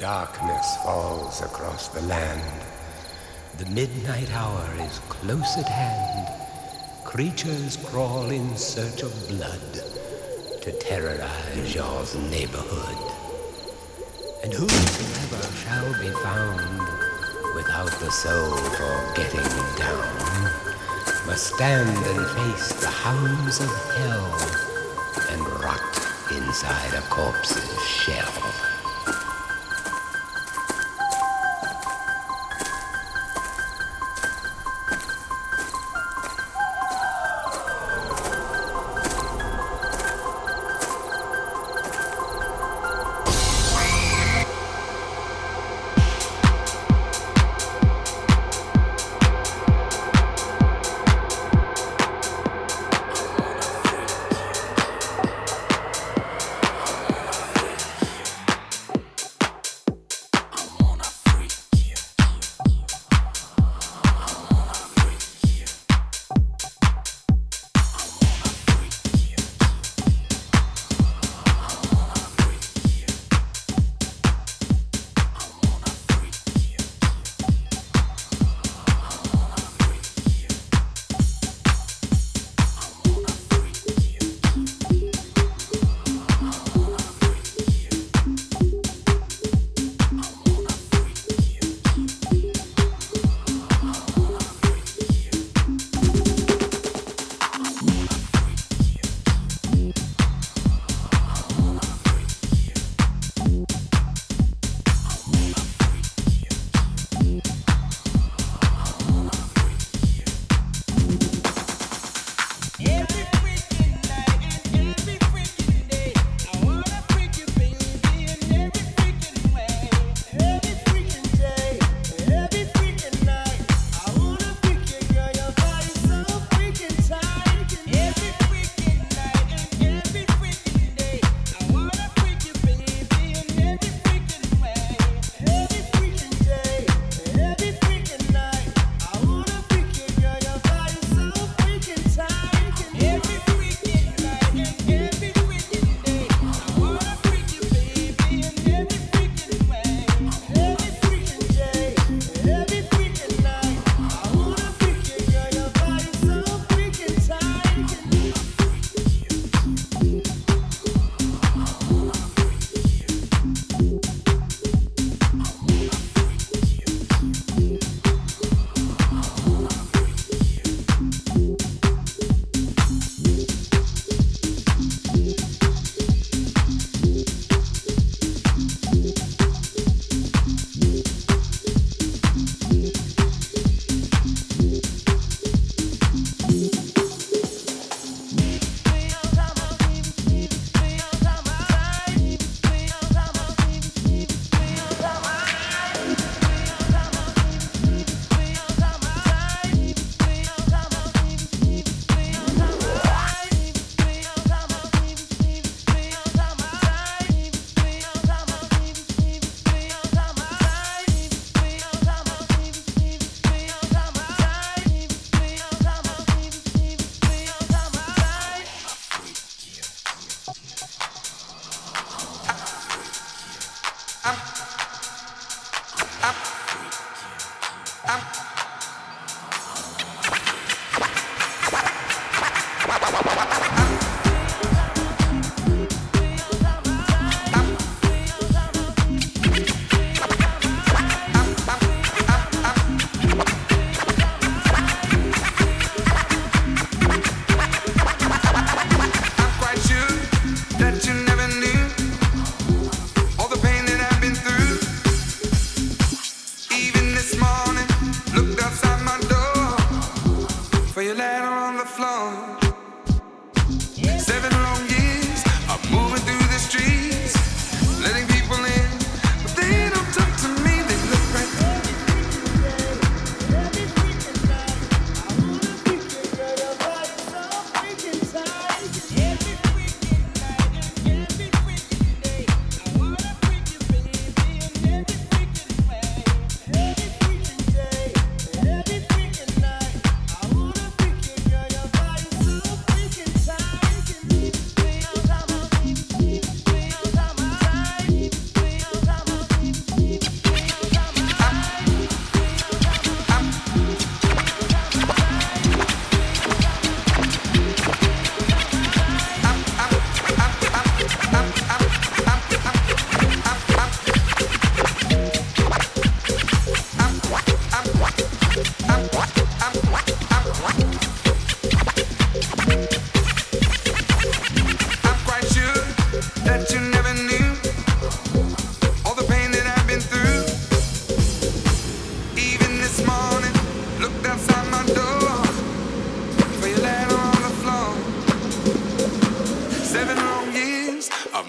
Darkness falls across the land. The midnight hour is close at hand. Creatures crawl in search of blood to terrorize your neighborhood. And whosoever shall be found without the soul for getting down must stand and face the hounds of hell and rot inside a corpse's shell.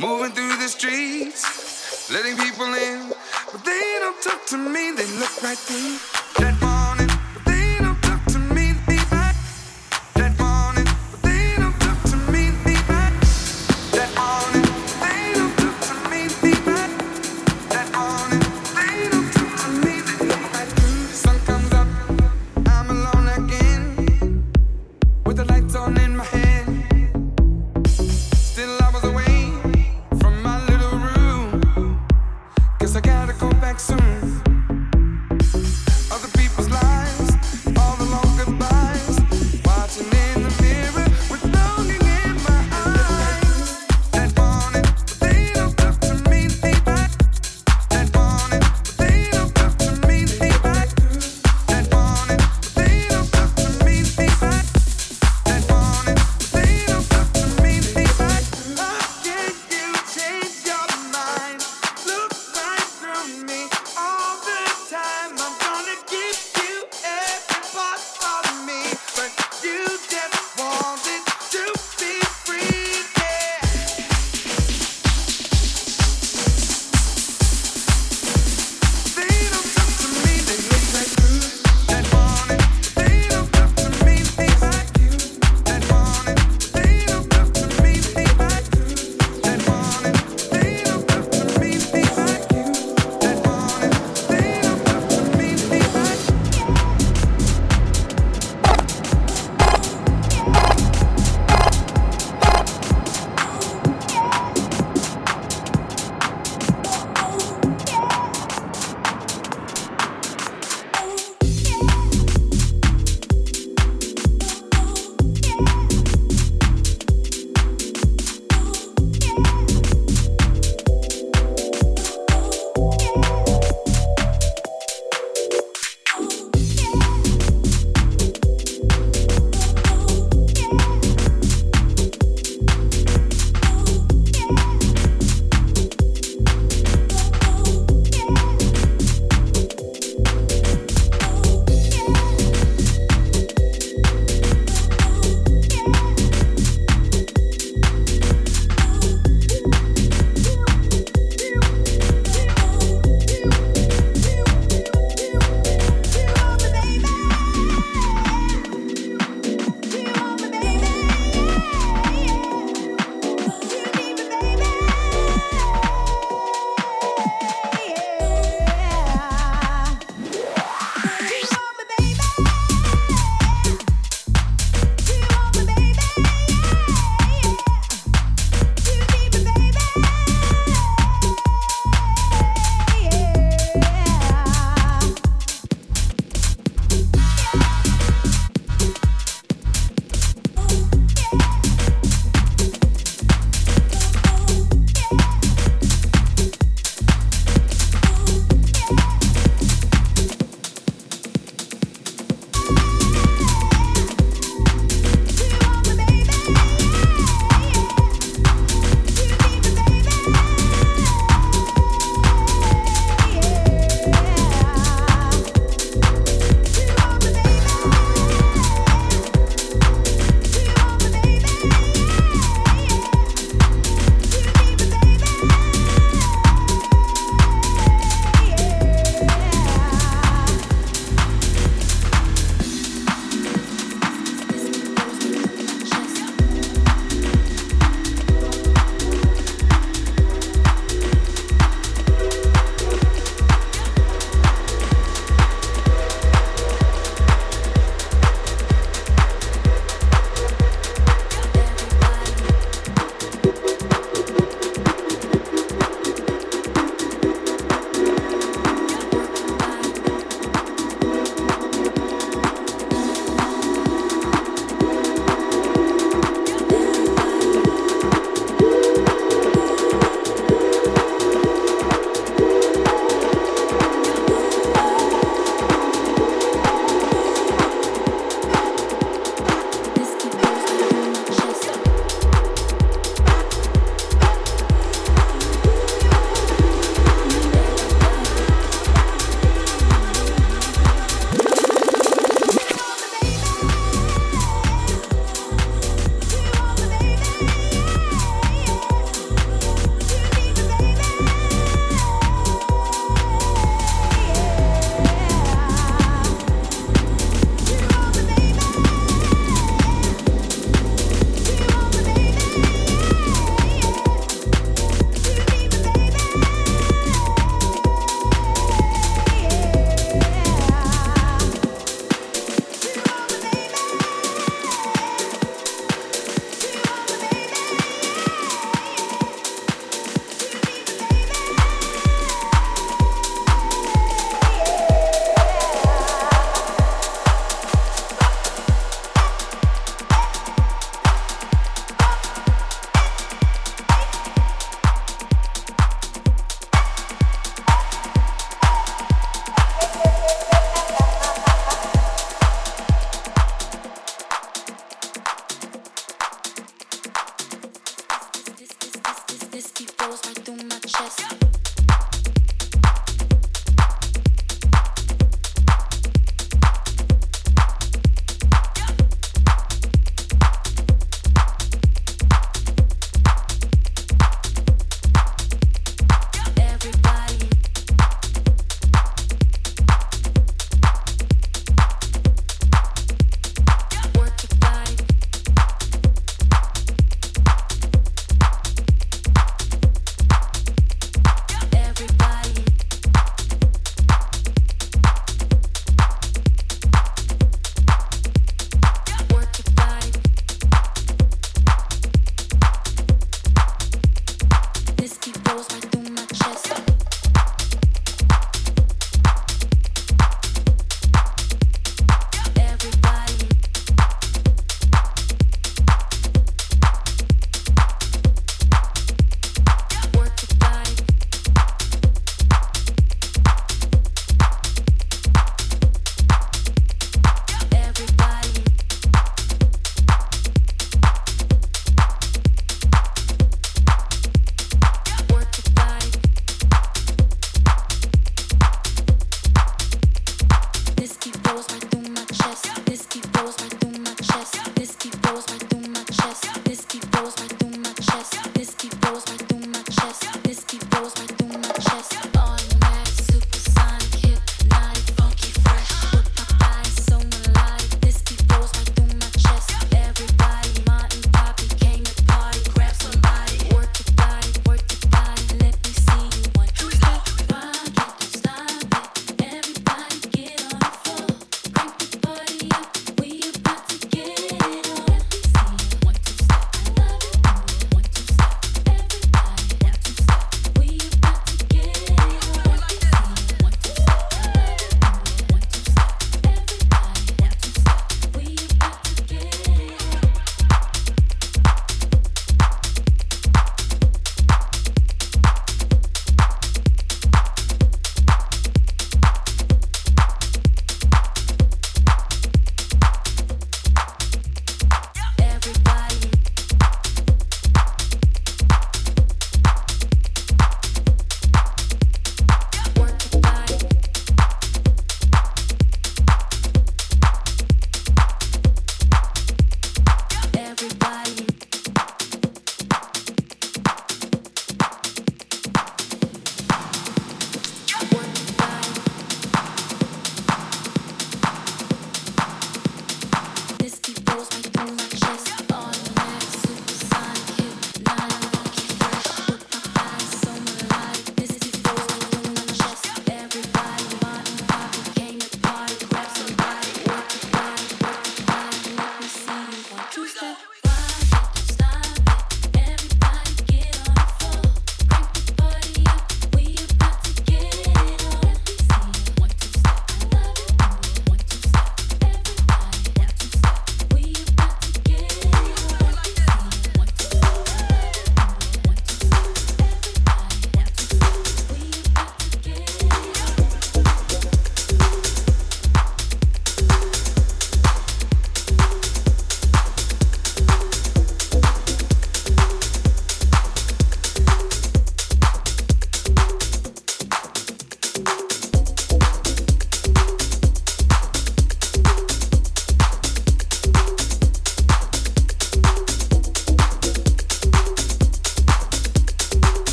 Moving through the streets, letting people in, but they don't talk to me, they look right through.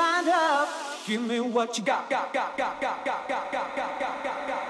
Mind up. Give me what you got. got, got, got, got, got, got, got, got, got, got,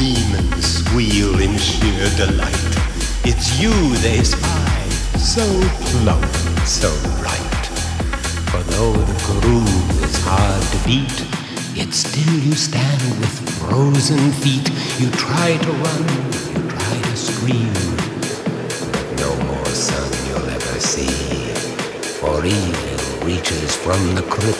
demons squeal in sheer delight. It's you they spy, so plump, so right. For though the groove is hard to beat, yet still you stand with frozen feet. You try to run, you try to scream, but no more sun you'll ever see. For evil reaches from the crypt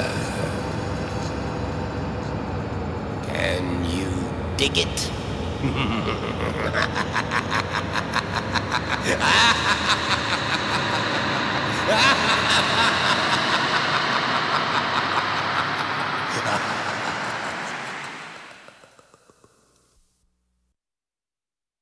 dig it?